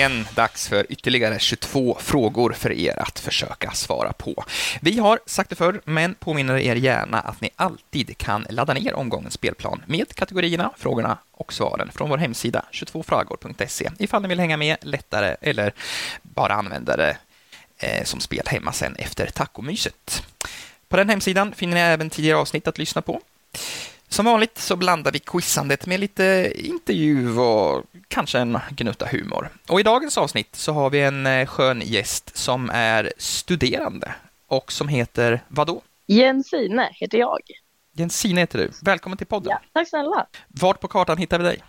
äntligen dags för ytterligare 22 frågor för er att försöka svara på. Vi har sagt det förr, men påminner er gärna att ni alltid kan ladda ner omgångens spelplan med kategorierna, frågorna och svaren från vår hemsida 22fragor.se ifall ni vill hänga med lättare eller bara använda det eh, som spel hemma sen efter tacomyset. På den hemsidan finner ni även tidigare avsnitt att lyssna på. Som vanligt så blandar vi quizandet med lite intervju och kanske en gnutta humor. Och i dagens avsnitt så har vi en eh, skön gäst som är studerande och som heter vadå? Jensine heter jag. Jensine heter du. Välkommen till podden. Ja, tack snälla. Vart på kartan hittar vi dig?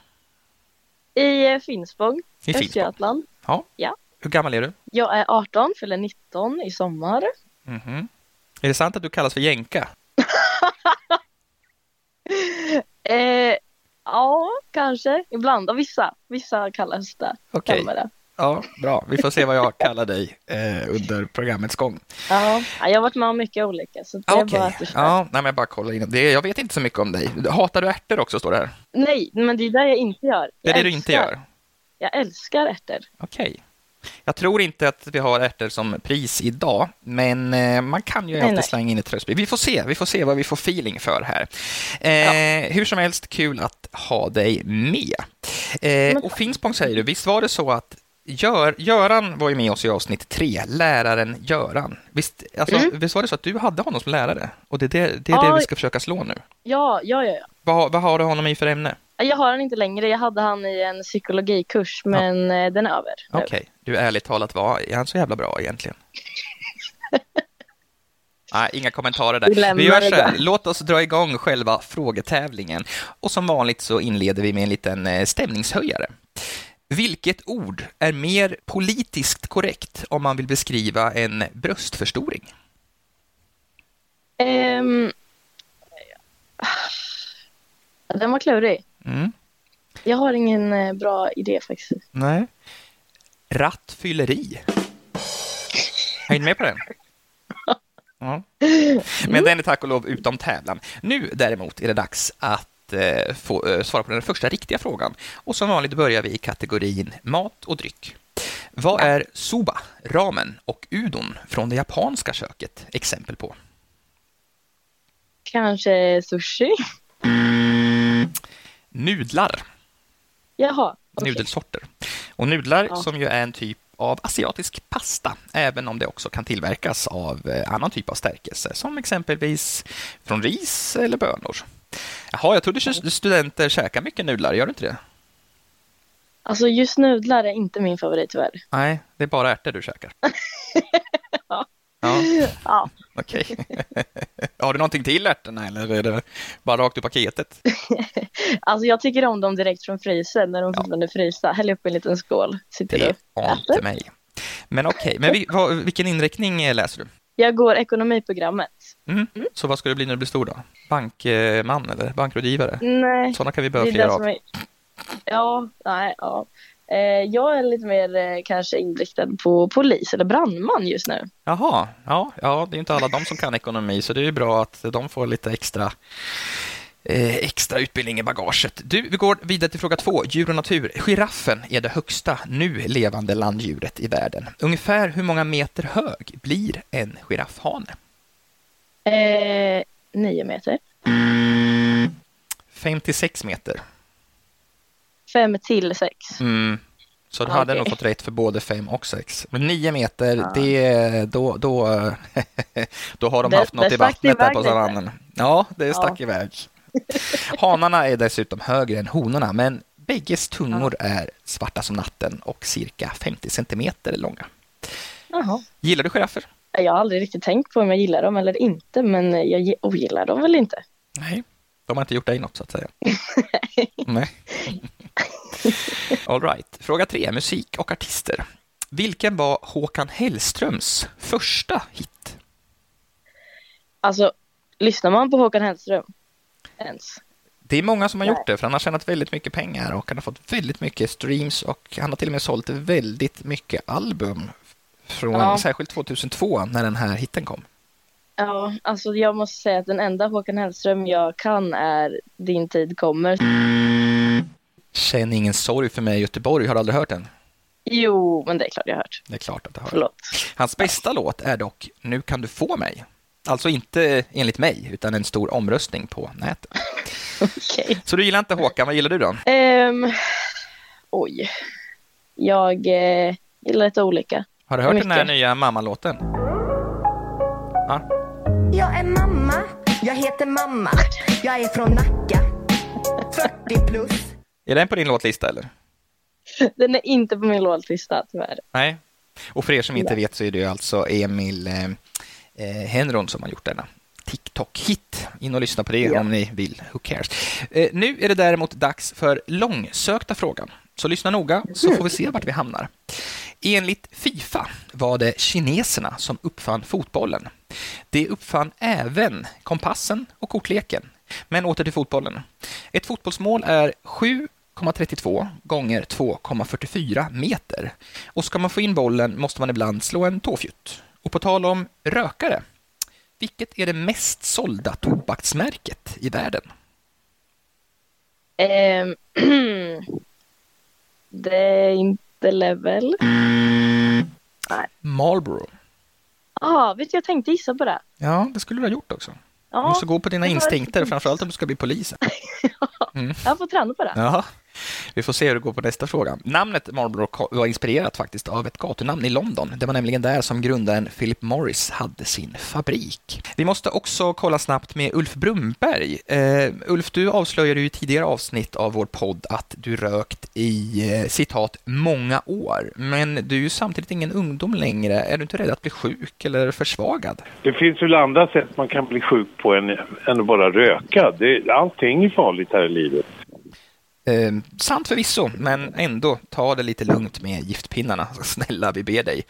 I eh, Finspång, I. Östergötland. Ja. Ja. Hur gammal är du? Jag är 18, fyller 19 i sommar. Mhm. Är det sant att du kallas för jänka? Eh, ja, kanske. Ibland. Av vissa. Vissa kallas det. Okej. Det. Ja, bra. Vi får se vad jag kallar dig eh, under programmets gång. Ja, ja, jag har varit med om mycket olika. Så det är Okej. bara att du kör. Ja, nej, men jag bara kollar in. Det, jag vet inte så mycket om dig. Hatar du ärtor också, står det här. Nej, men det är det jag inte gör. Det är Jag det du inte gör? Jag älskar ärtor. Okej. Jag tror inte att vi har ärtor som pris idag, men eh, man kan ju Nej, alltid nej. slänga in ett tröstpris. Vi får se, vi får se vad vi får feeling för här. Eh, Hur som helst, kul att ha dig med. Eh, och Finspång säger du, visst var det så att Gör, Göran var ju med oss i avsnitt tre, läraren Göran. Visst, alltså, Mm. visst var det så att du hade honom som lärare? Och det är det, det, är Ja. det vi ska försöka slå nu. Ja, ja, ja. ja. Vad, vad har du honom i för ämne? Jag har den inte längre. Jag hade han i en psykologikurs, men eh, den är över. Okej, du ärligt talat var, är han så jävla bra egentligen? Nej, inga kommentarer där. Vi gör så här, låt oss dra igång själva frågetävlingen. Och som vanligt så inleder vi med en liten eh, stämningshöjare. Vilket ord är mer politiskt korrekt om man vill beskriva en bröstförstoring? Ehm, den var klurig. Mm. Jag har ingen eh, bra idé faktiskt. Nej. Rattfylleri. Häng med på den. Ja. Men den är tack och lov utom tävlan. Nu däremot är det dags att eh, få eh, svara på den första riktiga frågan. Och som vanligt börjar vi i kategorin mat och dryck. Vad är soba, ramen och udon från det japanska köket exempel på? Kanske sushi? Nudlar. Jaha. okej. nudelsorter. Och nudlar Ja. som ju är en typ av asiatisk pasta, även om det också kan tillverkas av eh, annan typ av stärkelse, som exempelvis från ris eller bönor. Jaha, jag trodde stu- studenter käkar mycket nudlar, gör du inte det? Alltså just nudlar är inte min favorit tyvärr. Nej, det är bara ärtor du käkar. Ja. Ja, Ja, okej. Har du någonting till ärtorna eller är det bara rakt ur paketet? alltså jag tycker om dem direkt från frysen när de Ja. fortfarande är frysta. Häll upp en liten skål. Sitter Det du? ante mig. Men okej, men vi, vad, vilken inriktning eh, läser du? Jag går ekonomiprogrammet. Mm. Så vad ska du bli när du blir stor då? Bankman eller bankrådgivare? Nej, Sådana kan vi behöva fler av. är... Ja, nej, ja. Eh, jag är lite mer eh, kanske inriktad på polis eller brandman just nu. Jaha, ja, ja, det är inte alla de som kan ekonomi, så det är ju bra att de får lite extra eh, extra utbildning i bagaget. Du, vi går vidare till fråga två, djur och natur. Giraffen är det högsta nu levande landdjuret i världen. Ungefär hur många meter hög blir en giraffhane? Eh, nio meter. 56 meter. Fem till sex. Mm. Så du hade okej. nog fått rätt för både 5 och 6. Men 9 meter, Ja. det, då, då, då har de Det- haft något i vattnet där på savannen. Ja, det Ja. stack iväg. Hanarna är dessutom högre än honorna, men bägges tungor är svarta som natten och cirka 50 centimeter långa. Jaha. Gillar du giraffer? Jag har aldrig riktigt tänkt på om jag gillar dem eller inte, men jag ogillar dem väl inte. Nej, de har inte gjort dig något så att säga. Nej. All right. Fråga tre, musik och artister. Vilken var Håkan Hellströms första hit? Alltså, lyssnar man på Håkan Hellström ens? Det är många som har Nej. gjort det, för han har tjänat väldigt mycket pengar och han har fått väldigt mycket streams och han har till och med sålt väldigt mycket album från Ja. särskilt 2002 när den här hitten kom. Ja, alltså jag måste säga att den enda Håkan Hellström jag kan är Din tid kommer. Känn ingen sorg för mig i Göteborg, har du aldrig hört den? Jo, men det är klart jag har hört. Det är klart att du har. Förlåt. Hans bästa låt är dock Nu kan du få mig. Alltså inte enligt mig, utan en stor omröstning på nätet. Okej. Så du gillar inte Håkan, vad gillar du då? Ehm, oj. Jag eh, gillar lite olika. Har du hört den här Mycket. nya mammalåten? Ja, Jag är mamma, jag heter mamma. Jag är från Nacka. 40 plus. är den på din låtlista eller? Den är inte på min låtlista tyvärr. Nej. Och för er som inte Nej. vet så är det ju alltså Emil eh, eh, Henron som har gjort denna TikTok-hit. In och lyssna på det Ja. om ni vill. Who cares? Eh, nu är det däremot dags för långsökta frågan. Så lyssna noga så får vi se vart vi hamnar. Enligt Fifa var det kineserna som uppfann fotbollen. De uppfann även kompassen och kortleken. Men åter till fotbollen. Ett fotbollsmål är 7,32 gånger 2,44 meter. Och ska man få in bollen måste man ibland slå en tåfjutt. Och på tal om rökare, vilket är det mest sålda tobaksmärket i världen? Um, det är inte level. Marlboro. Ja, ah, vet du, jag tänkte gissa på det. Ja, det skulle du ha gjort också. Du Ja, måste gå på dina instinkter, framförallt om du ska bli polis. jag får träna på det. Ja, vi får se hur det går på nästa fråga. Namnet Marlboro var inspirerat faktiskt av ett gatunamn i London. Det var nämligen där som grundaren Philip Morris hade sin fabrik. Vi måste också kolla snabbt med Ulf Brumberg. Uh, Ulf, du avslöjade ju i tidigare avsnitt av vår podd att du rökt i uh, citat många år. Men du är ju samtidigt ingen ungdom längre. Är du inte rädd att bli sjuk eller försvagad? Det finns väl andra sätt man kan bli sjuk på än, än att bara röka. Det, allting är farligt här i livet. Eh, sant förvisso, men ändå ta det lite lugnt med giftpinnarna. Snälla, vi ber dig.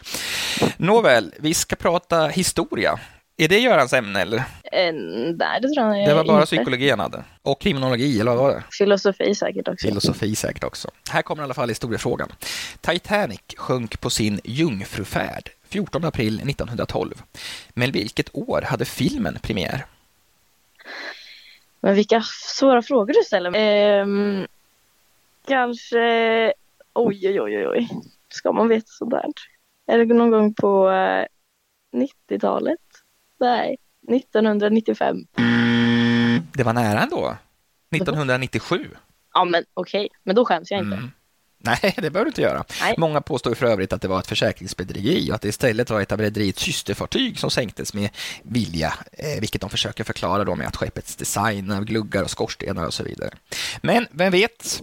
Nåväl, vi ska prata historia. Är det Görans ämne eller? Eh, nej, det tror jag Det var bara inte. psykologi han hade. Och kriminologi, eller vad var det? Filosofi säkert också. Filosofi säkert också. Här kommer i alla fall historiefrågan. Titanic sjönk på sin jungfrufärd 14 april 1912. Men vilket år hade filmen premiär? Men vilka svåra frågor du ställer. Ehm, kanske... Oj, oj, oj, oj. Ska man veta sådär? Är det någon gång på eh, 90-talet? Nej, 1995. Det var nära ändå. 1997. Ja, men okej. Men då skäms jag inte. Mm. Nej, det behöver du inte göra. Nej. Många påstår för övrigt att det var ett försäkringsbedrägeri och att det istället var ett av rederiets systerfartyg som sänktes med vilja, eh, vilket de försöker förklara då med att skeppets design av gluggar och skorstenar och så vidare. Men vem vet?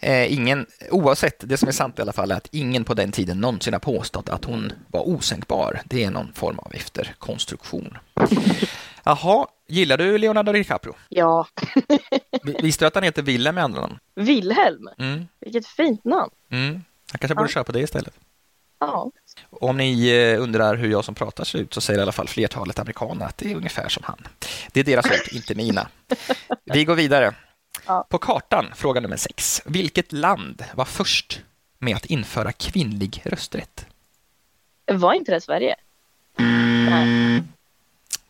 Eh, ingen, oavsett, det som är sant i alla fall är att ingen på den tiden någonsin har påstått att hon var osänkbar. Det är någon form av efterkonstruktion. Jaha, gillar du Leonardo DiCaprio? Ja. Visste du att han heter Willem med andra namn? Wilhelm. Mm, Vilket fint namn. mm. Jag kanske borde Ja. köpa det istället. Ja. Om ni eh, undrar hur jag som pratar ser ut så säger i alla fall flertalet amerikaner att det är ungefär som han. Det är deras ord, inte mina. Vi går vidare. Ja. På kartan, fråga nummer sex. Vilket land var först med att införa kvinnlig rösträtt? Var inte det Sverige? Nej.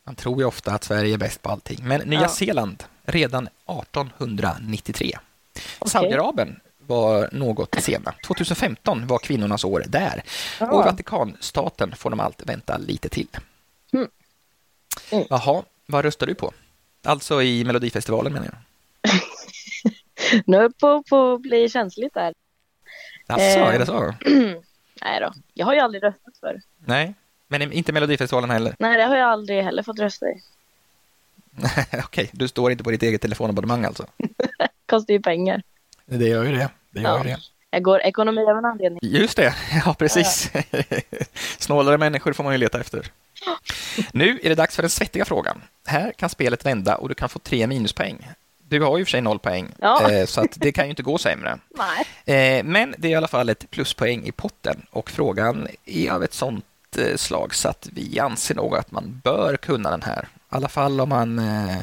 Man tror ju ofta att Sverige är bäst på allting, men Nya Ja. Zeeland redan 1893. Okej. Saudiarabien var något sena. 2015 var kvinnornas år där. Ja. Och i Vatikanstaten får de allt vänta lite till. Mm. Mm. Jaha, vad röstar du på? Alltså i Melodifestivalen menar jag. Nu är på, på att bli känsligt där. Alltså, Eh. är det så? Nej då. Jag har ju aldrig röstat för. Nej, men inte Melodifestivalen heller. Nej, det har jag aldrig heller fått rösta i. Okej, du står inte på ditt eget telefonabonnemang alltså? Kostar ju pengar. Det gör ju det. det, gör Ja. det. Jag går ekonomi av en anledning. Just det, ja precis. Snålare människor får man ju leta efter. Nu är det dags för den svettiga frågan. Här kan spelet vända och du kan få tre minuspoäng. Du har ju för sig noll poäng, Ja. eh, så att det kan ju inte gå sämre. Nej. Eh, Men det är i alla fall ett pluspoäng i potten och frågan är av ett sånt eh, slag så att vi anser nog att man bör kunna den här. I alla fall om man, eh,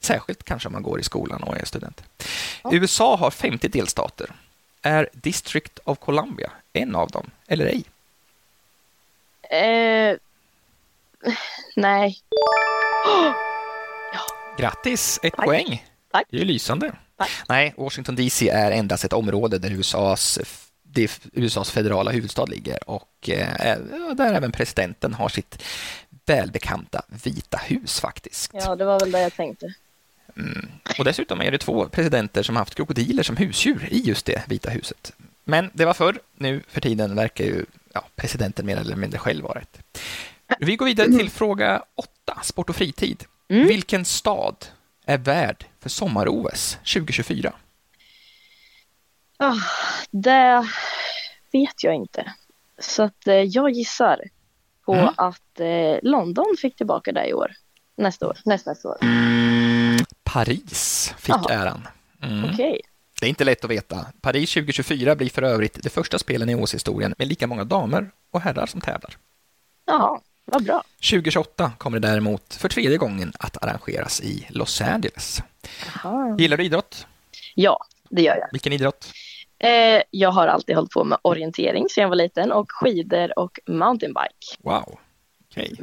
särskilt kanske om man går i skolan och är student. USA har 50 delstater. Är District of Columbia en av dem, eller ej? Eh, nej. Grattis, ett Tack. poäng. Tack. Det är ju lysande. Tack. Nej, Washington DC är endast ett område där USAs det USAs federala huvudstad ligger och eh, där även presidenten har sitt välbekanta Vita hus faktiskt. Ja, det var väl det jag tänkte. Mm. Och dessutom är det två presidenter som haft krokodiler som husdjur i just det Vita huset. Men det var förr, nu för tiden verkar ju ja, presidenten mer eller mindre själv vara ett. Vi går vidare till fråga åtta, sport och fritid. Mm. Vilken stad är värd för sommar-OS 2024? Ah, det vet jag inte. Så att eh, jag gissar på Mm. att eh, London fick tillbaka det i år. Nästa år, nästa, nästa år. Paris fick Jaha. äran. Mm. Okej. Det är inte lätt att veta. Paris 2024 blir för övrigt det första spelen i OS-historien med lika många damer och herrar som tävlar. Jaha, vad bra. 2028 kommer det däremot för tredje gången att arrangeras i Los Angeles. Jaha. Gillar du idrott? Ja, det gör jag. Vilken idrott? Eh, jag har alltid hållit på med orientering sedan jag var liten och skidor och mountainbike. Wow. Okej.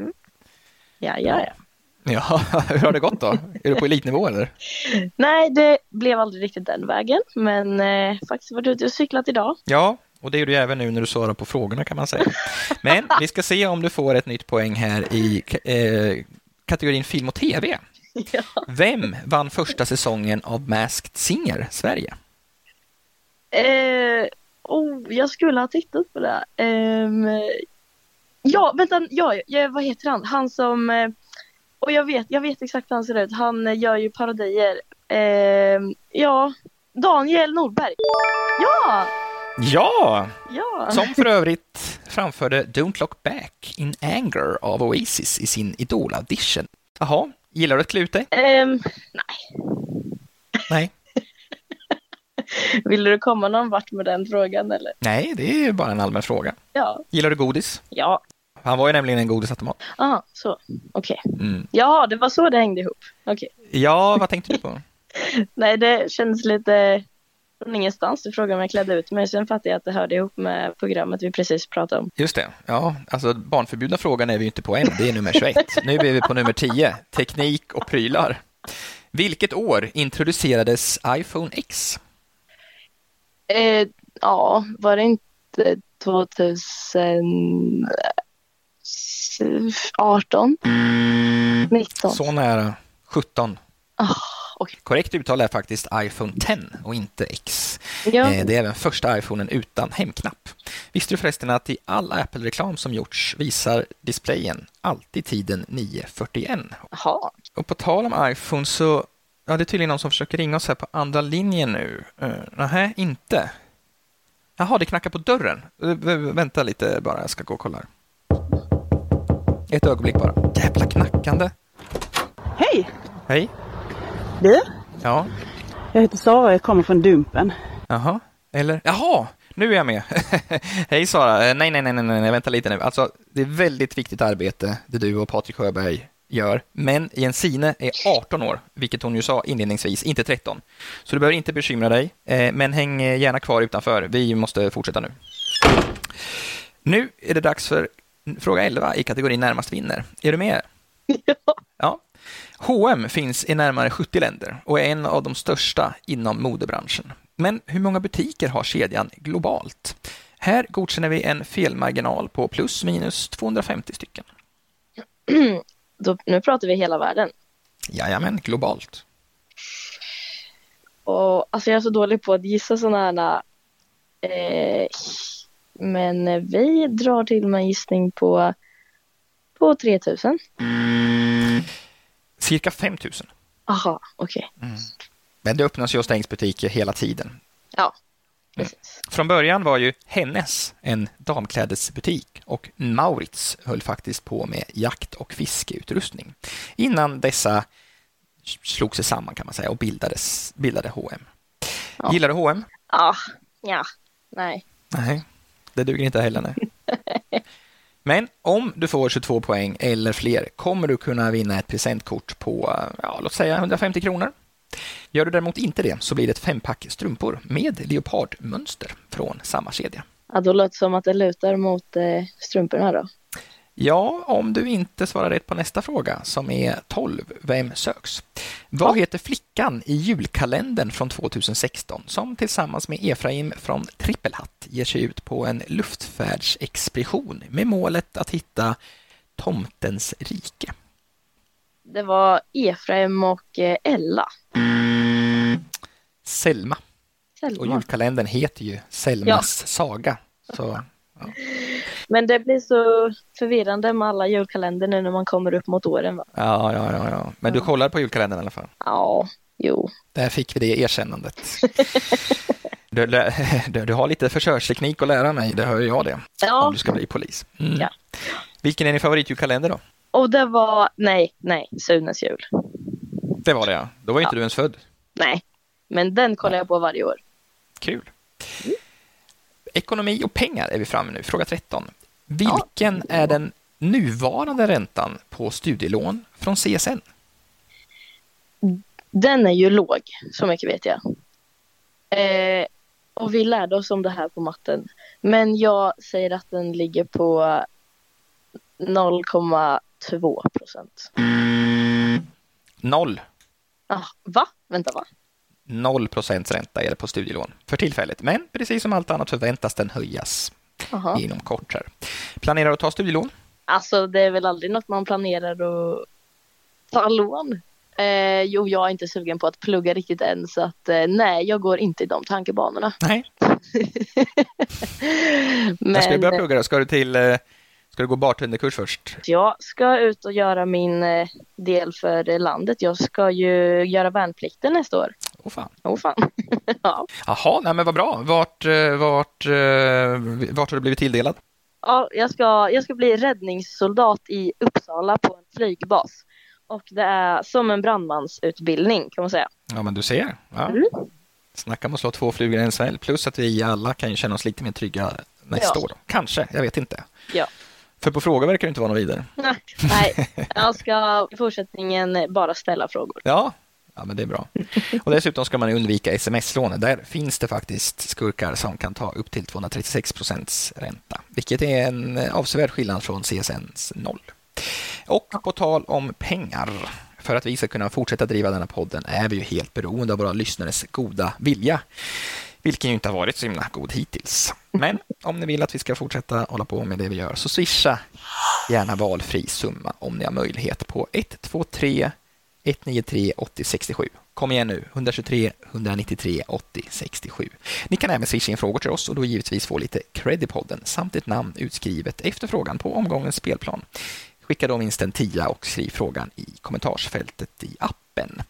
Ja, ja, ja. Ja, hur har det gått då? Är du på elitnivå eller? Nej, det blev aldrig riktigt den vägen, men eh, faktiskt varit ute och cyklat idag. Ja, och det är du även nu när du svarar på frågorna kan man säga. Men vi ska se om du får ett nytt poäng här i eh, kategorin film och tv. Ja. Vem vann första säsongen av Masked Singer Sverige? Eh, oh, jag skulle ha tittat på det. Ehm, ja, vänta, ja, ja, vad heter han? Han som, eh, och jag vet, jag vet exakt hur han ser ut. Han eh, gör ju parodier. Ehm, ja, Daniel Nordberg. Ja, Ja, ja. som för övrigt framförde Don't Look Back in Anger av Oasis i sin Idol-audition. Jaha, gillar du att klä ut dig? Ehm, nej, Nej. ville du komma någon vart med den frågan eller? Nej, det är ju bara en allmän fråga. Ja, Gillar du godis? ja, Han var ju nämligen en godisautomat. ah, så, okej. Mm. Ja, det var så det hängde ihop. Okej. Ja, vad tänkte du på? Nej, det kändes lite från ingenstans. Du frågade om jag klädde ut mig. Sen fattade jag att det hörde ihop med programmet vi precis pratade om. Just det. Ja, alltså barnförbjudna frågan är vi ju inte på än. Det är nummer 21. Nu är vi på nummer 10. Teknik och prylar. Vilket år introducerades iPhone X? Eh, ja, var det inte 2018? 19? Så nära. 17. Ah, okej. Korrekt uttal är faktiskt iPhone 10 och inte X. Ja, Eh, Det är även första iPhonen utan hemknapp. Visste du förresten att i all Apple-reklam som gjorts visar displayen alltid tiden 9.41? jaha. Och på tal om iPhone så, ja det är tydligen någon som försöker ringa oss här på andra linjen nu. Uh, nej, inte. Jaha, det knackar på dörren. Uh, vä- vänta lite bara, jag ska gå och kolla. här. Ett ögonblick bara. Jävla knackande. Hej! Hej. Du, Ja, jag heter Sara jag kommer från Dumpen. jaha. Eller, jaha, nu är jag med. Hej Sara. Eh, Nej, nej, nej, nej, nej, vänta lite nu. Alltså, det är väldigt viktigt arbete det du och Patrik Sjöberg gör. Men Jensine är 18 år, vilket hon ju sa inledningsvis, inte 13. Så du behöver inte bekymra dig, eh, men häng gärna kvar utanför. Vi måste fortsätta nu. Nu är det dags för fråga 11 i kategorin närmast vinner. Är du med? Ja. H&M finns i närmare 70 länder och är en av de största inom modebranschen. Men hur många butiker har kedjan globalt? Här godkänner vi en felmarginal på plus minus 250 stycken. Då, nu pratar vi hela världen. Jajamän, globalt. Och, alltså jag är så dålig på att gissa sådana här. Eh, men vi drar till med en gissning på, på 3000. Cirka 5000. Aha, okej. Men det öppnas ju och stängs butiker hela tiden. Ja, precis. Från början var ju Hennes en damklädesbutik och Maurits höll faktiskt på med jakt och fiskeutrustning innan dessa slog sig samman kan man säga och bildades, bildade H&M. Ja. Gillar du H&M? Ah, ja, nej. Nej, det duger inte heller. Nej. Men om du får 22 poäng eller fler kommer du kunna vinna ett presentkort på, ja, låt säga 150 kronor. Gör du däremot inte det så blir det ett fempack strumpor med leopardmönster från samma kedja. Ja, då låter det som att det lutar mot eh, strumporna då. Ja, om du inte svarar rätt på nästa fråga som är 12. Vem söks? Vad heter flickan i julkalendern från 2016 som tillsammans med Efraim från Trippelhatt ger sig ut på en luftfärdsexpedition med målet att hitta tomtens rike? Det var Efraim och eh, Ella. Selma. Och Selma. julkalendern heter ju Selmas saga. Så, Men det blir så förvirrande med alla julkalender nu när man kommer upp mot åren. Va? ja, ja, ja, ja. Men du kollar på julkalendern i alla fall. Ja, jo. Där fick vi det erkännandet. Du, du, du har lite försöksteknik att lära mig, det hör jag det. Ja. Om du ska bli polis. Mm. Ja. Vilken är din favoritjulkalender då? Och det var, nej, nej, Sunes jul. Det var det ja. Då var ju inte Ja. du ens född. Nej, men den kollar jag på varje år. Kul. Ekonomi och pengar är vi framme nu. Fråga 13. Vilken är den nuvarande räntan på studielån från CSN? Den är ju låg, så mycket vet jag. Eh, och vi lärde oss om det här på matten. Men jag säger att den ligger på 0,2 procent. Noll. Ah, va? Vänta, va? Noll procents ränta det på studielån för tillfället. Men precis som allt annat förväntas den höjas Aha. inom kort. Här. Planerar du att ta studielån? Alltså, det är väl aldrig något man planerar att ta lån. Eh, jo, jag är inte sugen på att plugga riktigt än, så att eh, nej, jag går inte i de tankebanorna. Nej. Men När ska du börja plugga då? Ska du till eh, Ska du gå bartenderkurs först? jag ska ut och göra min eh, del för landet. Jag ska ju göra värnplikten nästa år. Åh fan. Åh fan. ja. Jaha, nej men vad bra. Vart, eh, vart, eh, vart har du blivit tilldelad? ja, jag ska, jag ska bli räddningssoldat i Uppsala på en flygbas. Och det är som en brandmansutbildning kan man säga. Ja, men du ser. Ja. Mm. Snacka om att slå två flugor i en smäll. Plus att vi alla kan ju känna oss lite mer trygga nästa Ja. år. Kanske, jag vet inte. Ja. För på fråga verkar det inte vara något vidare. Nej, jag ska i fortsättningen bara ställa frågor. Ja, ja men det är bra. Och dessutom ska man undvika sms-lån. Där finns det faktiskt skurkar som kan ta upp till 236 procents ränta, vilket är en avsevärd skillnad från CSNs noll. Och på tal om pengar, för att vi ska kunna fortsätta driva denna podden är vi ju helt beroende av våra lyssnares goda vilja, vilken ju inte har varit så himla god hittills. Men om ni vill att vi ska fortsätta hålla på med det vi gör så swisha gärna valfri summa om ni har möjlighet på 123 193 80 67. Kom igen nu, 123 193 80 67. Ni kan även swisha in frågor till oss och då givetvis få lite cred i podden samt ett namn utskrivet efter frågan på omgångens spelplan. Skicka då minst en tia och skriv frågan i kommentarsfältet i appen.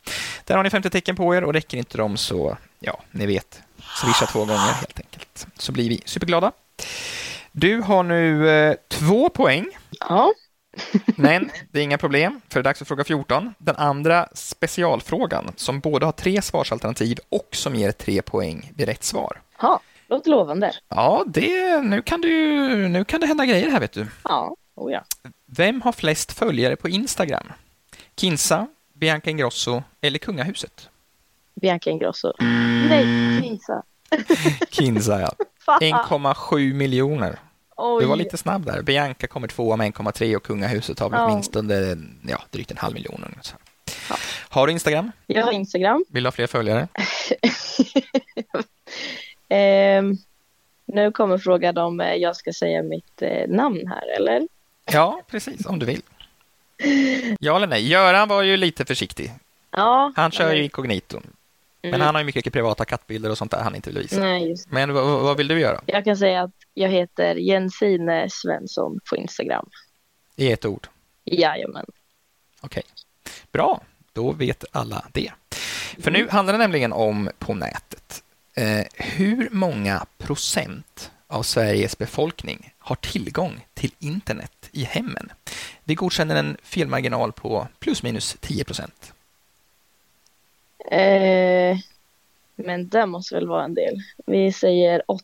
Där har ni 50 tecken på er och räcker inte dem så, ja, ni vet, swisha två gånger helt enkelt. Så blir vi superglada. Du har nu eh, två poäng Ja, men det är inga problem, för det är dags för fråga 14. Den andra specialfrågan som både har tre svarsalternativ och som ger tre poäng vid rätt svar. ja låter lovande. Ja, det, nu, kan du, nu kan det hända grejer här, vet du. Ja, oh ja. Vem har flest följare på Instagram? Kinsa, Bianca Ingrosso eller kungahuset? Bianca Ingrosso. Nej, Kinsa. Kinsa, ja. Fan. 1,7 miljoner. Oj. Du var lite snabb där. Bianca kommer tvåa med 1,3 och kungahuset har väl Ja. åtminstone ja, drygt en halv miljon. ungefär. Ja. Har du Instagram? Jag har Instagram. Vill du ha fler följare? Ehm, nu kommer frågan om eh, jag ska säga mitt eh, namn här, eller? Ja, precis, om du vill. Ja eller nej? Göran var ju lite försiktig. Ja. Han kör ju eller- inkognito. Men Mm. han har ju mycket privata kattbilder och sånt där han inte vill visa. Nej, Men vad, vill du göra? Jag kan säga att jag heter Jensine Svensson på Instagram. I ett ord. Jajamän. Okej. Bra, då vet alla det. För nu handlar det nämligen om på nätet. Eh, hur många procent av Sveriges befolkning har tillgång till internet i hemmen? Vi godkänner en felmarginal på plus minus 10 procent. Eh, men det måste väl vara en del. Vi säger åt-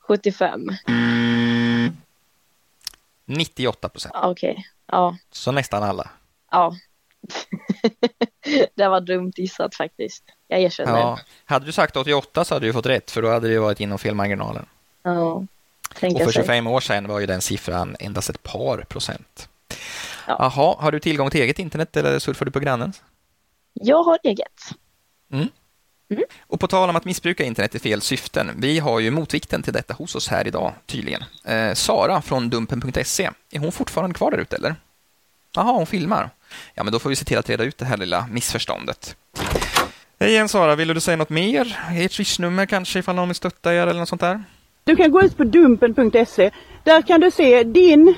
75. 98 procent, Ah, Okej. Ja. så nästan alla. Ja. det var dumt gissat faktiskt. Jag erkänner. Ja. Hade du sagt 88 så hade du fått rätt, för då hade det varit inom felmarginalen. Ja. Och för sig. 25 år sedan var ju den siffran endast ett par procent. Ja. Jaha, har du tillgång till eget internet eller surfar du på grannens? Jag har eget. Och på tal om att missbruka internet i fel syften, vi har ju motvikten till detta hos oss här idag tydligen. Eh, Sara från Dumpen.se, är hon fortfarande kvar där ute eller? Jaha, hon filmar. Ja, men då får vi se till att reda ut det här lilla missförståndet. Hej igen Sara, vill du säga något mer? Ert swishnummer kanske ifall någon vill stötta er eller något sånt där? Du kan gå ut på dumpen.se. Där kan du se din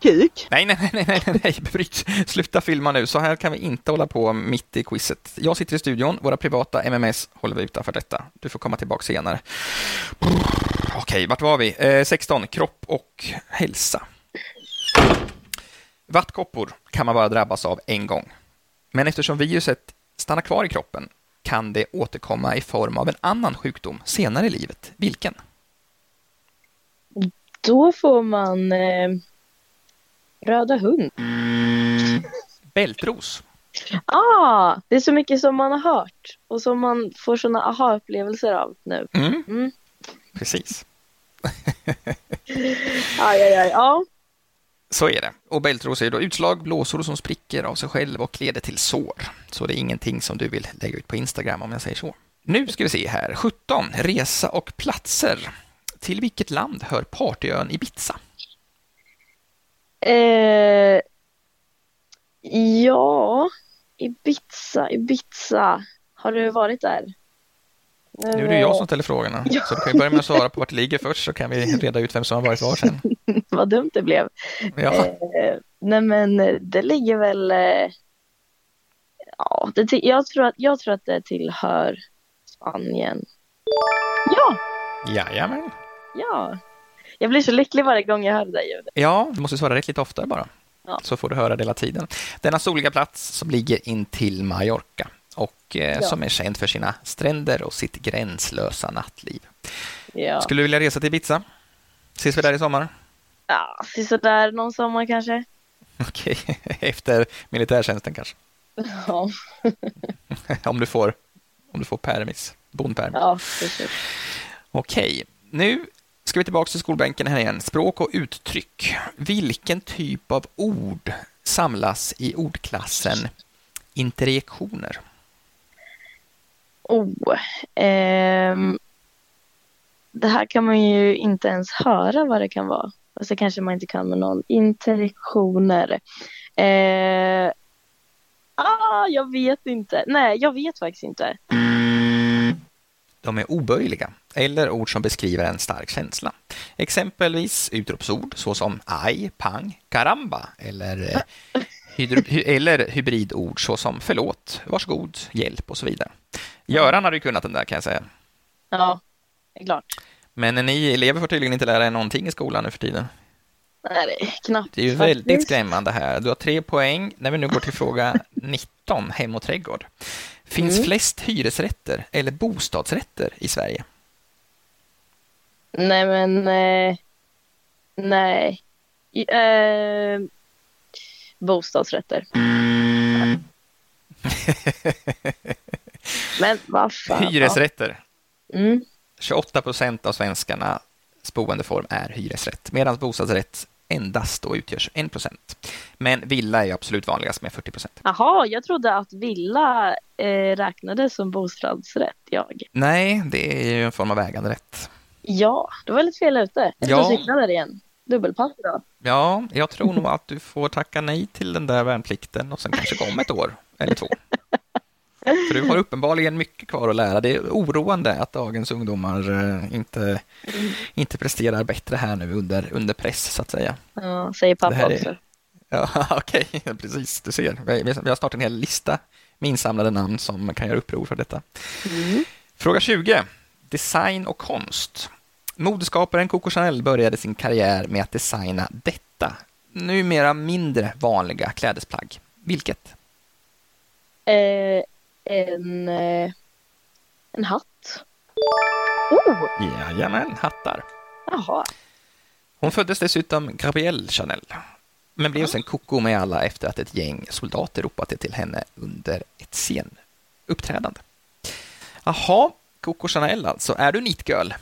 kuk. Nej, nej, nej, nej, nej, nej, bryt. Sluta filma nu. Så här kan vi inte hålla på mitt i quizet. Jag sitter i studion, våra privata MMS håller vi utanför detta. Du får komma tillbaka senare. Okej, vart var vi? Eh, 16, kropp och hälsa. Vattkoppor kan man bara drabbas av en gång. Men eftersom viruset stannar kvar i kroppen kan det återkomma i form av en annan sjukdom senare i livet. Vilken? Då får man eh, röda hund. Bältros. Ah, det är så mycket som man har hört och som man får såna aha-upplevelser av nu. Mm, Mm. precis. Aj, aj, aj. Ja, Så är det. Och bältros är då utslag, blåsor som spricker av sig själv och leder till sår. Så det är ingenting som du vill lägga ut på Instagram om jag säger så. Nu ska vi se här. 17. Resa och platser. Till vilket land hör partyön Ibiza? Eh, ja, Ibiza, Ibiza. Har du varit där? Nu är det jag som ställer frågorna, Ja. så du kan ju börja med att svara på vart det ligger först så kan vi reda ut vem som har varit var sen. Vad dumt det blev. Ja, Eh, nej men eh, det ligger väl... Eh, ja, det, jag, tror att, jag tror att det tillhör Spanien. Ja, jajamän. ja. Jag blir så lycklig varje gång jag hör det där ljudet. Ja, du måste svara rätt lite oftare bara. Ja. Så får du höra det hela tiden. Denna soliga plats som ligger in till Mallorca och eh, Ja. som är känd för sina stränder och sitt gränslösa nattliv. Ja, Skulle du vilja resa till Ibiza? Ses vi där i sommar? ja sådär någon sommar kanske. Okej, efter militärtjänsten kanske. Ja, om du får, om du får permis, bondpermis. ja precis. Okej, nu ska vi tillbaka till skolbänken här igen. Språk och uttryck. Vilken typ av ord samlas i ordklassen interjektioner? Oh, ehm, det här kan man ju inte ens höra vad det kan vara. Och så kanske man inte kan med någon. Interjektioner. Eh, ah, jag vet inte. Nej, jag vet faktiskt inte. De är oböjliga eller ord som beskriver en stark känsla. Exempelvis utropsord såsom aj, pang, karamba eller, eh, eller hybridord såsom förlåt, varsågod, hjälp och så vidare. Göran hade ju kunnat den där kan jag säga. Ja, det är klart. Men ni elever får tydligen inte lära er någonting i skolan nu för tiden. Nej, det är knappt. Det är ju väldigt skrämmande här. Du har tre poäng när vi nu går till fråga 19, hem och trädgård. Finns Mm. flest hyresrätter eller bostadsrätter i Sverige? Nej, men eh, nej. Eh, bostadsrätter. Men vad fan. Hyresrätter. Mm. 28 procent av svenskarnas boendeform är hyresrätt, medan bostadsrätt endast då utgör 1 procent. Men villa är absolut vanligast med 40 procent. Jaha, jag trodde att villa eh, räknades som bostadsrätt, jag. Nej, det är ju en form av äganderätt. Ja, då var lite fel ute. Jag Ja. cykla där igen. Dubbelpass idag. Ja, jag tror nog att du får tacka nej till den där värnplikten och sen kanske gå om ett år eller två. För du har uppenbarligen mycket kvar att lära. Det är oroande att dagens ungdomar eh, inte, inte presterar bättre här nu under, under press, så att säga. Ja, säger pappa är- också. Ja, okej, precis. Du ser. Vi har snart en hel lista med insamlade namn som kan göra uppror för detta. Mm. Fråga 20. Design och konst. Modeskaparen Coco Chanel började sin karriär med att designa detta, numera mindre vanliga klädesplagg. Vilket? Eh, en, eh, en hatt. Oh, Jajamän, hattar. jaha. Hon föddes dessutom Gabrielle Chanel, men blev sen Coco med alla efter att ett gäng soldater ropat det till henne under ett scenuppträdande. Jaha, Coco Chanel alltså. Är du nitgirl?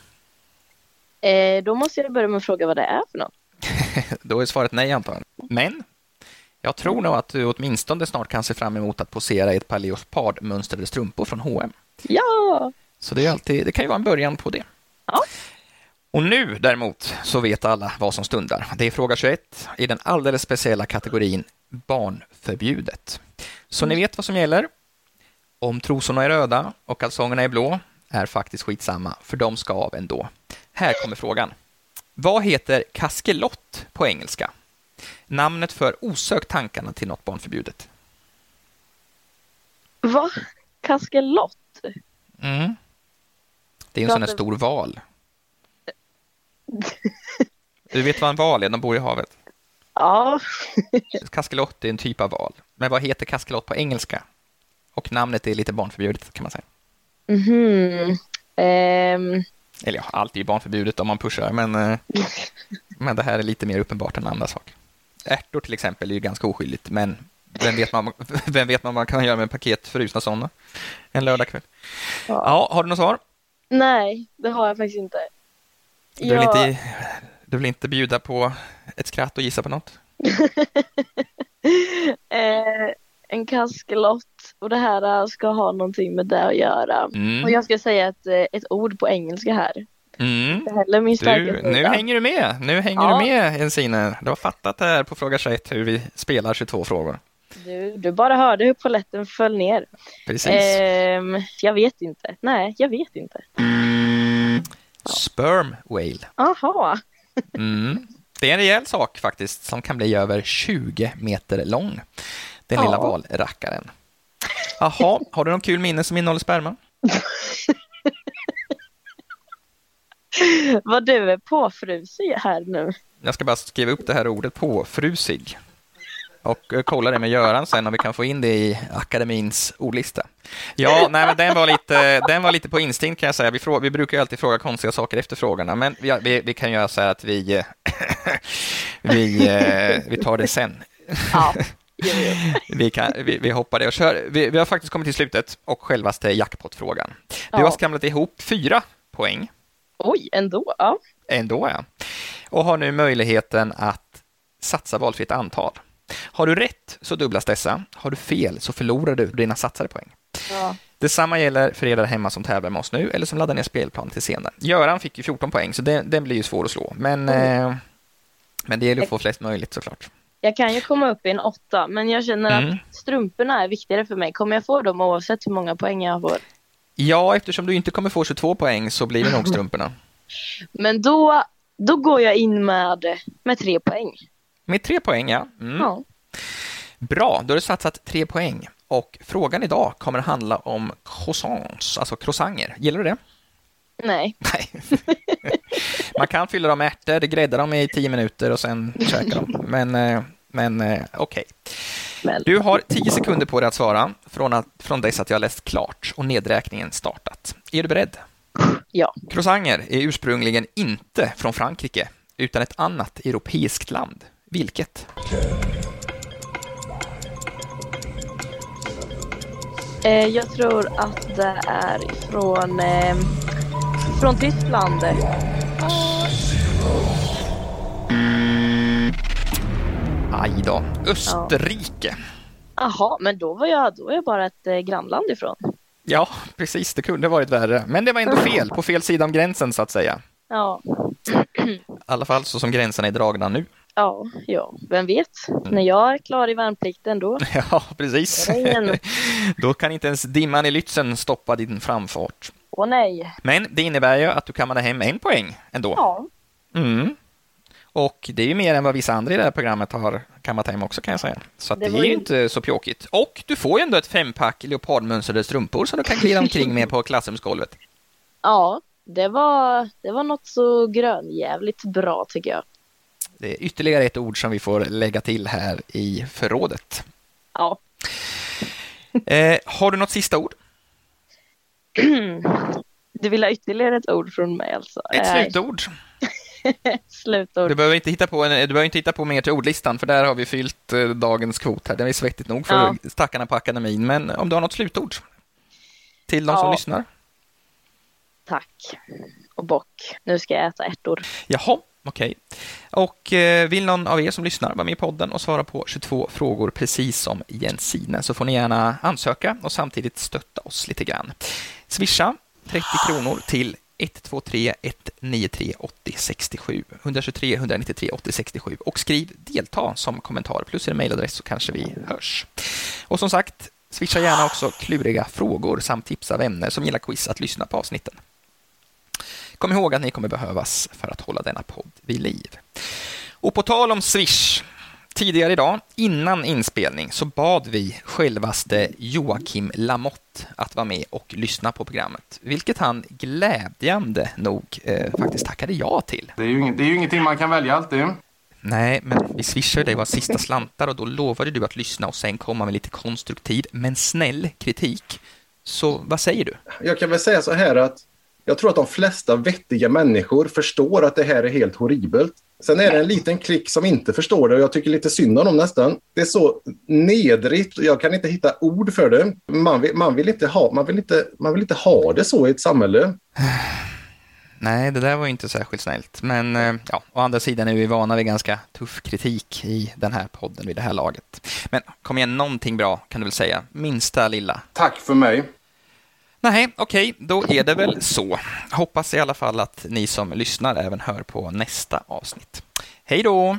Eh, då måste jag börja med att fråga vad det är för något. Då är svaret nej, antar jag. Men jag tror nog att du åtminstone snart kan se fram emot att posera i ett par leopardmönstrade strumpor från H&M. Ja! Så det, är alltid, det kan ju vara en början på det. Ja. Och nu däremot så vet alla vad som stundar. Det är fråga 21 i den alldeles speciella kategorin barnförbjudet. Så ni vet vad som gäller. Om trosorna är röda och kalsongerna är blå är faktiskt skitsamma, för de ska av ändå. Här kommer frågan. Vad heter kaskelott på engelska? Namnet för osökt tankarna till något barnförbjudet. Va? Kaskelott? Mm. Det är en sån här stor val. Du vet vad en val är? De bor i havet. Ja. Kaskelott är en typ av val. Men vad heter kaskelott på engelska? Och namnet är lite barnförbjudet kan man säga. Mhm. Ehm, Eller ja, allt är ju barnförbjudet om man pushar, men, eh, men det här är lite mer uppenbart än andra saker. Ärtor till exempel är ju ganska oskyldigt, men vem vet man, vem vet man vad man kan göra med en paket frusna sådana en lördagkväll? Ja. Ja, har du något svar? nej, det har jag faktiskt inte. Du vill, inte, du vill inte bjuda på ett skratt och gissa på något? eh, en kaskelott och det här ska ha någonting med det att göra. Och Mm. jag ska säga ett, eh, ett ord på engelska här. Mm. Heller min Du, nu hänger du med. Nu hänger Ja. du med, Jensine. Du har fattat det här på fråga 21 hur vi spelar 22 frågor. Du, du bara hörde hur polletten föll ner. Precis. Ehm, jag vet inte. Nej, jag vet inte. Sperm whale. Aha. Mm. Det är en rejäl sak faktiskt som kan bli över 20 meter lång. Den lilla Ja. valrackaren. Jaha, har du någon kul minne som innehåller sperma? Vad du är påfrusig här nu. Jag ska bara skriva upp det här ordet påfrusig och eh, kolla det med Göran sen om vi kan få in det i akademins ordlista. Ja, nej, men den var lite, den var lite på instinkt kan jag säga. Vi, frå, vi brukar ju alltid fråga konstiga saker efter frågorna, men vi, vi, vi kan göra så här att vi, eh, vi, eh, vi tar det sen. Ja. Vi, kan, vi, vi hoppar det och kör. Vi, vi har faktiskt kommit till slutet och självaste jackpot-frågan. Du Ja. har skramlat ihop fyra poäng Oj, ändå. Ja. ändå, ja. Och har nu möjligheten att satsa valfritt antal. Har du rätt så dubblas dessa. Har du fel så förlorar du dina satsade poäng. ja. Detsamma gäller för er där hemma som tävlar med oss nu eller som laddar ner spelplanen till senare. Göran fick ju 14 poäng, så den, den blir ju svår att slå. Men, eh, men det gäller att få flest möjligt såklart. Jag kan ju komma upp i en åtta, men jag känner Mm. att strumporna är viktigare för mig. Kommer jag få dem oavsett hur många poäng jag får? Ja, eftersom du inte kommer få 22 poäng så blir det nog strumporna. Men då, då går jag in med, med tre poäng. Med tre poäng, ja. Mm. Ja. Bra, då har du satsat tre poäng. Och frågan idag kommer att handla om croissants, alltså croissanger. Gillar du det? Nej. Nej. Man kan fylla dem med ärtor, grädda dem i tio minuter och sen käka dem. Men, eh, men eh, okej. Men, Du har tio sekunder på dig att svara från, att, från dess att jag läst klart och nedräkningen startat. Är du beredd? ja. Croissanger är ursprungligen inte från Frankrike utan ett annat europeiskt land. Vilket? Eh, jag tror att det är från, eh, från Tyskland. Aj då. Österrike. Jaha, men då var jag, då var jag bara ett eh, grannland ifrån. Ja, precis. Det kunde varit värre. Men det var ändå fel. På fel sida om gränsen, så att säga. Ja, I alla fall så som gränserna är dragna nu. ja, ja, vem vet? När jag är klar i värnplikten då. Ja, precis. Då kan inte ens dimman i Lützen stoppa din framfart. Åh nej. Men det innebär ju att du kammade hem en poäng ändå. Ja, Mm. Och det är ju mer än vad vissa andra i det här programmet har kammat hem också kan jag säga. Så det, Det är ju inte så pjåkigt. Och du får ju ändå ett fempack leopardmönstrade strumpor som du kan glida omkring med på klassrumsgolvet. ja det, var, det var något så grönjävligt bra tycker jag. Det är ytterligare ett ord som vi får lägga till här i förrådet. Ja. Eh, har du något sista ord? Du vill ha ytterligare ett ord från mig alltså? Ett slutord? slutord. Du behöver, inte hitta på en, du behöver inte hitta på mer till ordlistan, för där har vi fyllt eh, dagens kvot. här. Det är svettigt nog för Ja. stackarna på akademin. Men om du har något slutord till de som Ja. lyssnar? Tack. och bock. Nu ska jag äta ärtor. Jaha, okej. Och eh, vill någon av er som lyssnar vara med i podden och svara på 22 frågor precis som Jensine så får ni gärna ansöka och samtidigt stötta oss lite grann. Swisha 30 kronor till 123 193 80 67 123 193 80 67 och skriv delta som kommentar plus er mejladress så kanske vi hörs. Och som sagt, swisha gärna också kluriga frågor samt tipsa vänner som gillar quiz att lyssna på avsnitten. Kom ihåg att ni kommer behövas för att hålla denna podd vid liv. Och på tal om Swish, tidigare idag, innan inspelning, så bad vi självaste Joakim Lamotte att vara med och lyssna på programmet, vilket han glädjande nog eh, faktiskt tackade ja till. Det är, ju inget, det är ju ingenting man kan välja alltid. Nej, men vi swishade dig var sista slantar och då lovade du att lyssna och sen komma med lite konstruktiv men snäll kritik. Så vad säger du? Jag kan väl säga så här att jag tror att de flesta vettiga människor förstår att det här är helt horribelt. Sen är det en liten klick som inte förstår det och jag tycker lite synd om dem nästan. Det är så nedrigt och jag kan inte hitta ord för det. Man vill, man vill, inte, ha, man vill, inte, man vill inte ha det så i ett samhälle. Nej, det där var inte särskilt snällt. Men eh, ja, å andra sidan är vi vana vid ganska tuff kritik i den här podden vid det här laget. Men kom igen, någonting bra kan du väl säga? Minsta lilla. Tack för mig. Nej, okej, då är det väl så. Hoppas i alla fall att ni som lyssnar även hör på nästa avsnitt. Hej då!